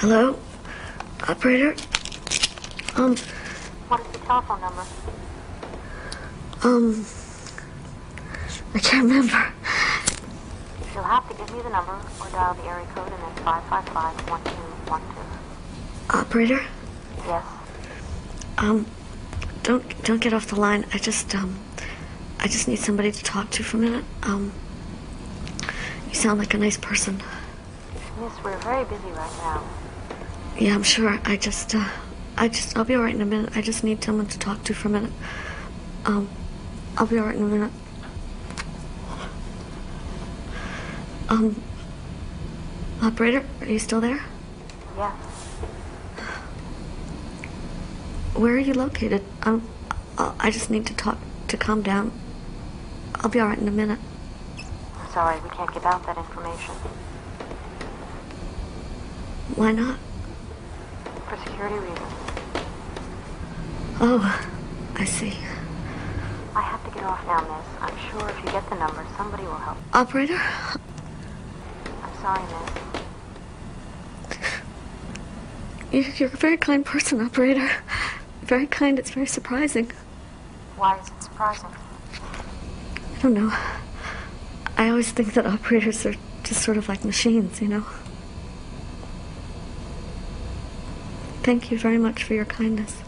Hello? Operator? Um, What is the telephone number? um, I can't remember. You'll have to give me the number or dial the area code and then 555-1212. Operator? Yes. Um, don't, don't get off the line. I just, um, I just need somebody to talk to for a minute. Um, you sound like a nice person. Miss, we're very busy right now. Yeah, I'm sure. I just, uh, I just, I'll be alright in a minute. I just need someone to talk to for a minute. Um, I'll be alright in a minute. Um, operator, are you still there? Yes. Where are you located? Um, I I just need to talk to calm down. I'll be alright in a minute. I'm sorry, we can't give out that information. Why not? For security reasons. Oh, I see. I have to get off now, miss. I'm sure if you get the number, somebody will help. Operator? I'm sorry, miss. You're, you're a very kind person, operator. Very kind. It's very surprising. Why is it surprising? I don't know. I always think that operators are just sort of like machines, you know? Thank you very much for your kindness.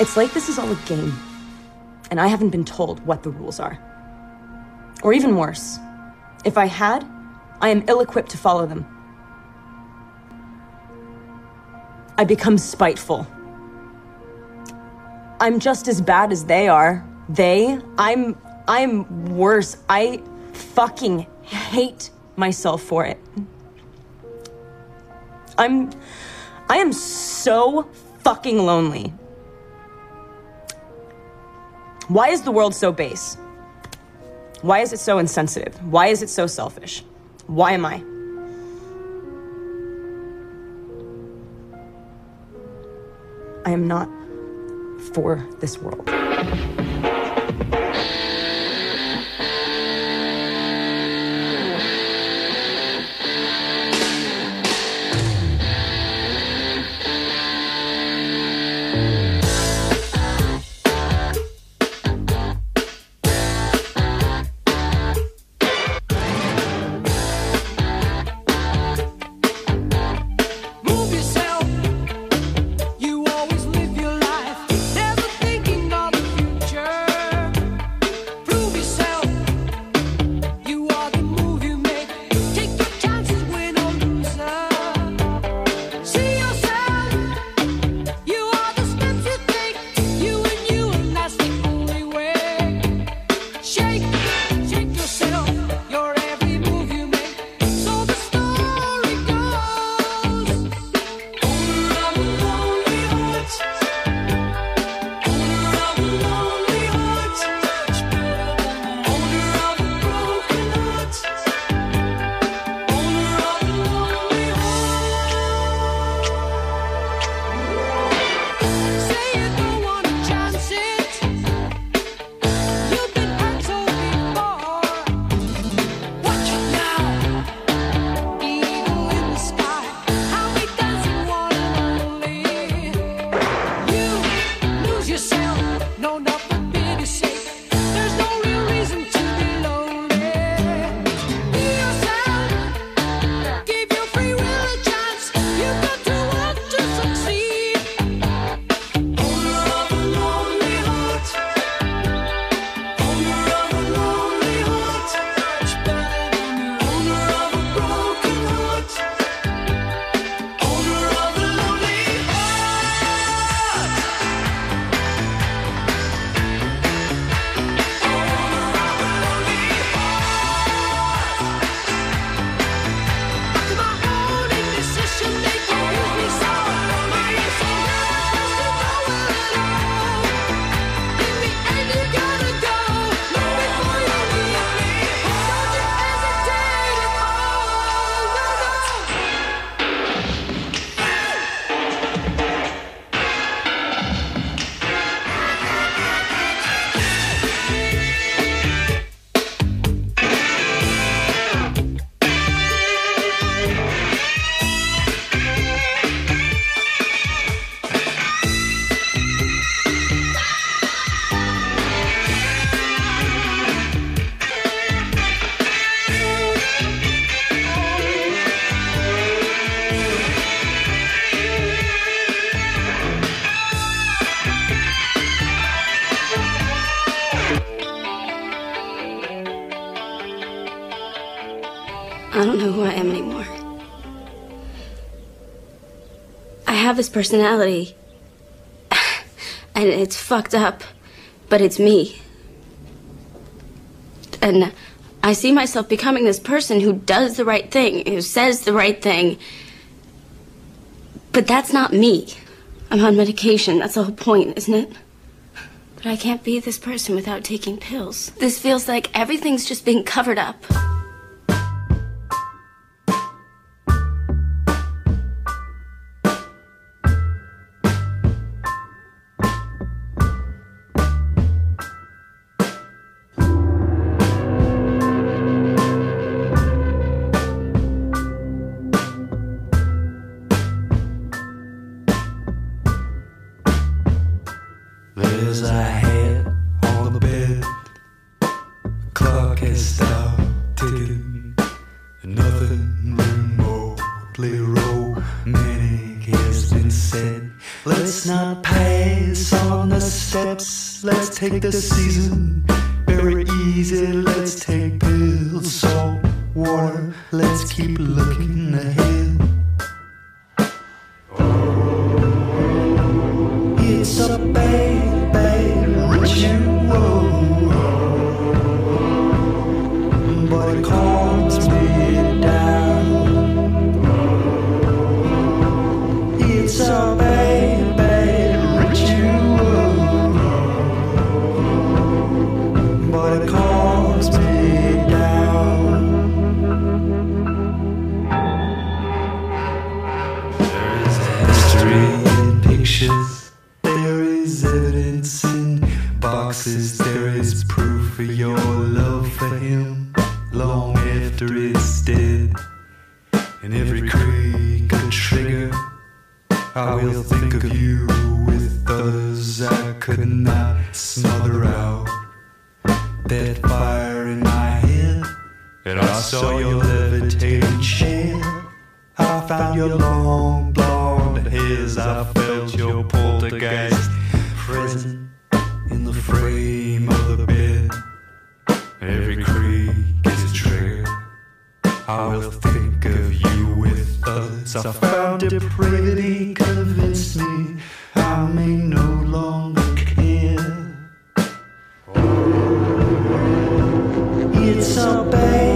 It's like this is all a game, and I haven't been told what the rules are. Or even worse, if I had, I am ill equipped to follow them. I become spiteful. I'm just as bad as they are. They, I'm, I'm worse. I fucking hate myself for it. I'm, I am so fucking lonely. Why is the world so base? Why is it so insensitive? Why is it so selfish? Why am I? I am not for this world. I am anymore. I have this personality. And it's fucked up, but it's me. And I see myself becoming this person who does the right thing, who says the right thing. But that's not me. I'm on medication. That's the whole point, isn't it? But I can't be this person without taking pills. This feels like everything's just being covered up. Take the season depravity convinced me I may no longer care. It's a bad.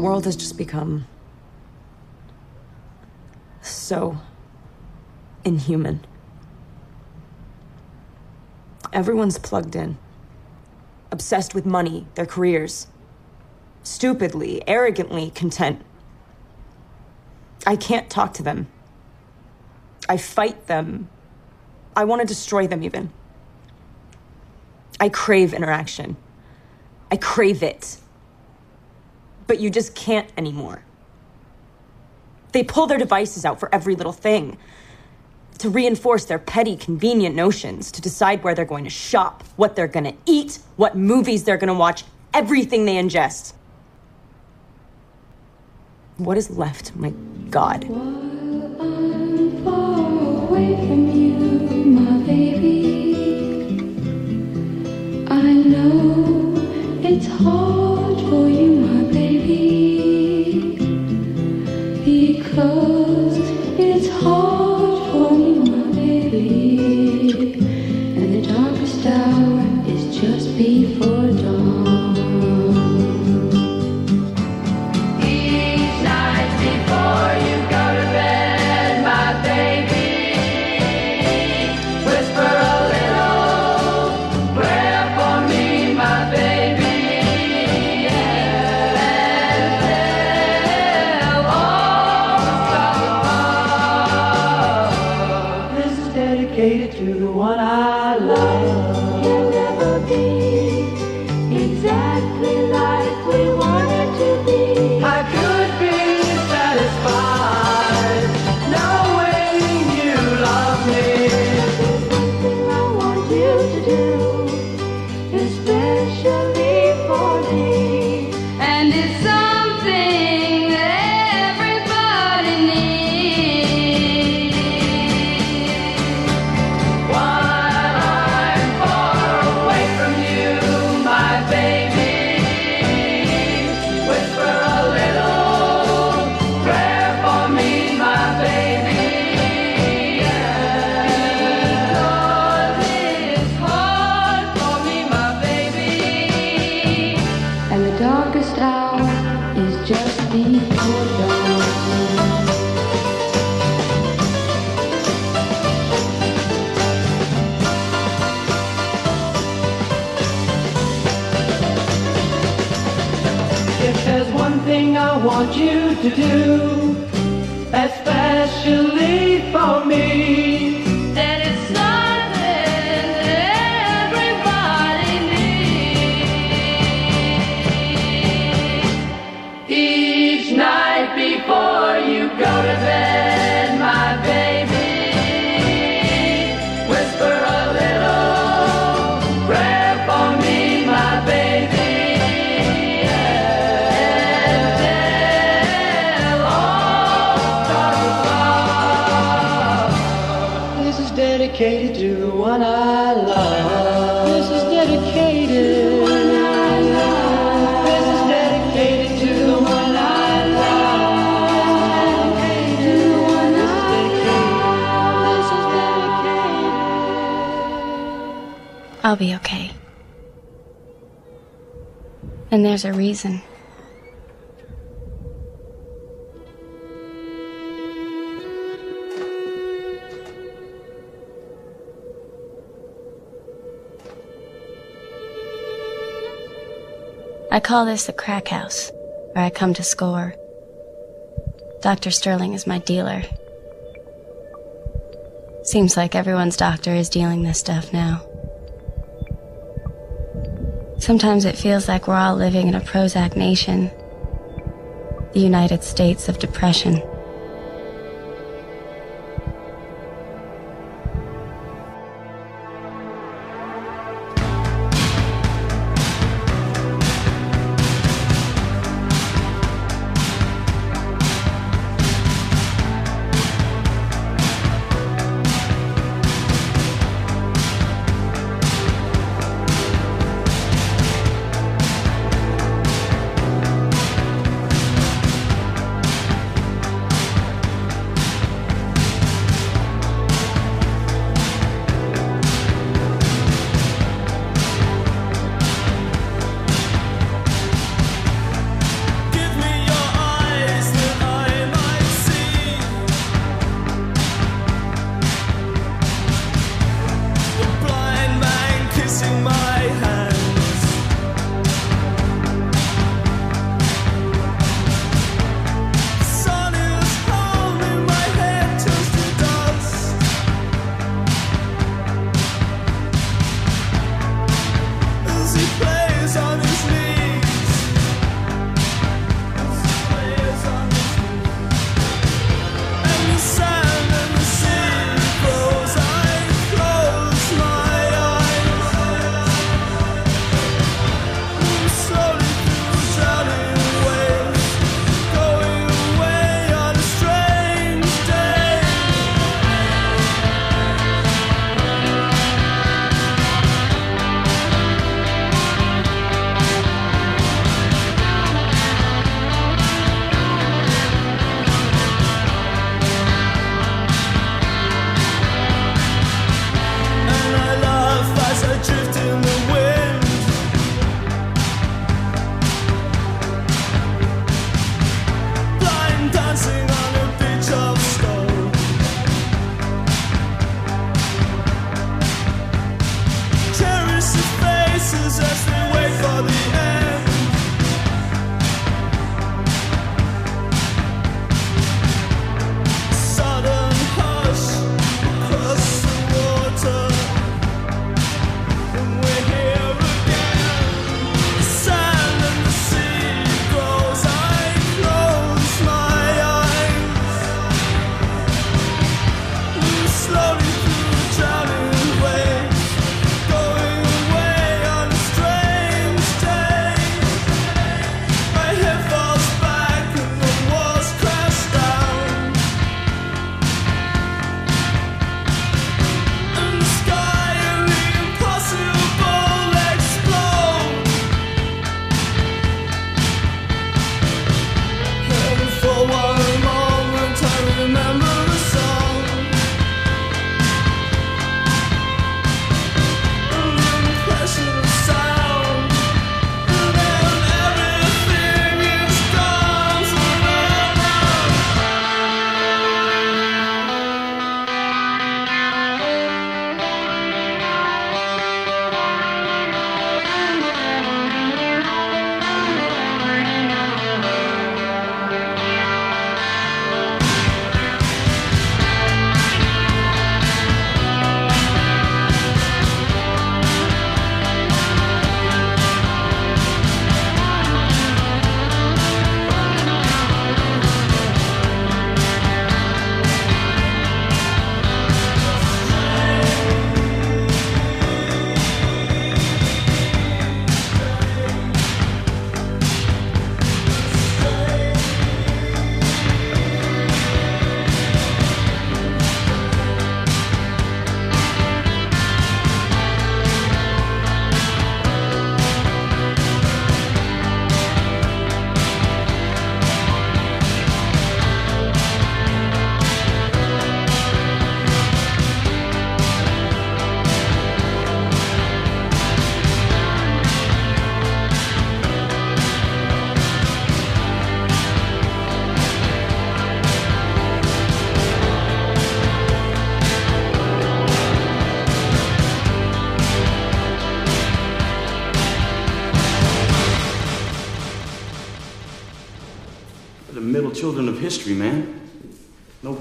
The world has just become so inhuman. Everyone's plugged in, obsessed with money, their careers, stupidly, arrogantly content. I can't talk to them. I fight them. I want to destroy them, even. I crave interaction. I crave it but you just can't anymore. They pull their devices out for every little thing to reinforce their petty, convenient notions, to decide where they're going to shop, what they're going to eat, what movies they're going to watch, everything they ingest. What is left, my God? want you to do, especially for me. I'll be okay. And there's a reason. I call this the crack house, where I come to score. Dr. Sterling is my dealer. Seems like everyone's doctor is dealing this stuff now. Sometimes it feels like we're all living in a Prozac nation, the United States of Depression.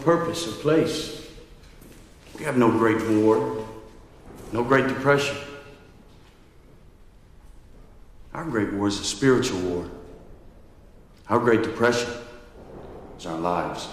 Purpose or place. We have no great war, no great depression. Our great war is a spiritual war. Our great depression is our lives.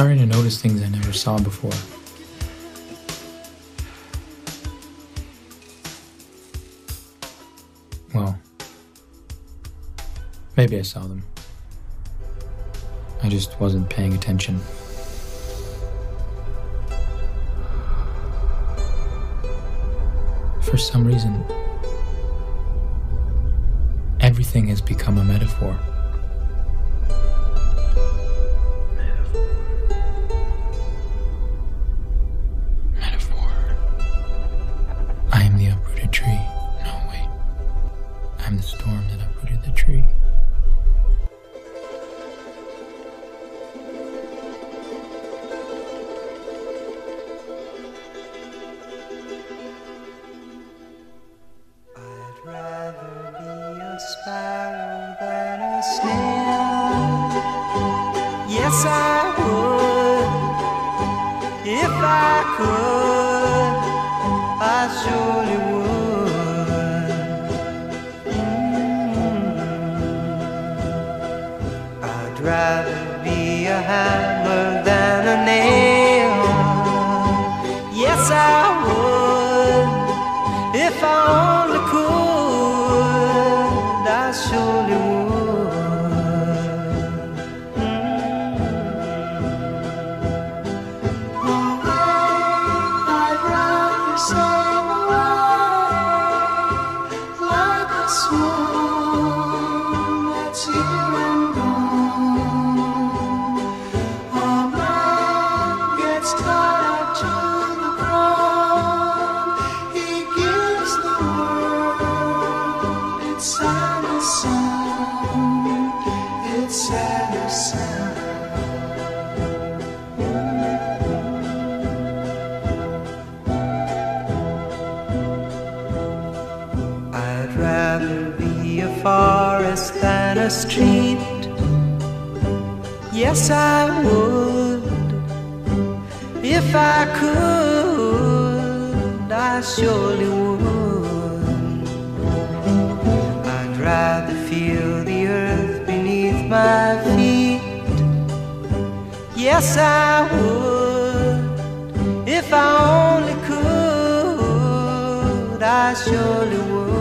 starting to notice things I never saw before. Well, maybe I saw them. I just wasn't paying attention. For some reason, everything has become a metaphor. to feel the earth beneath my feet. Yes, I would if I only could. I surely would.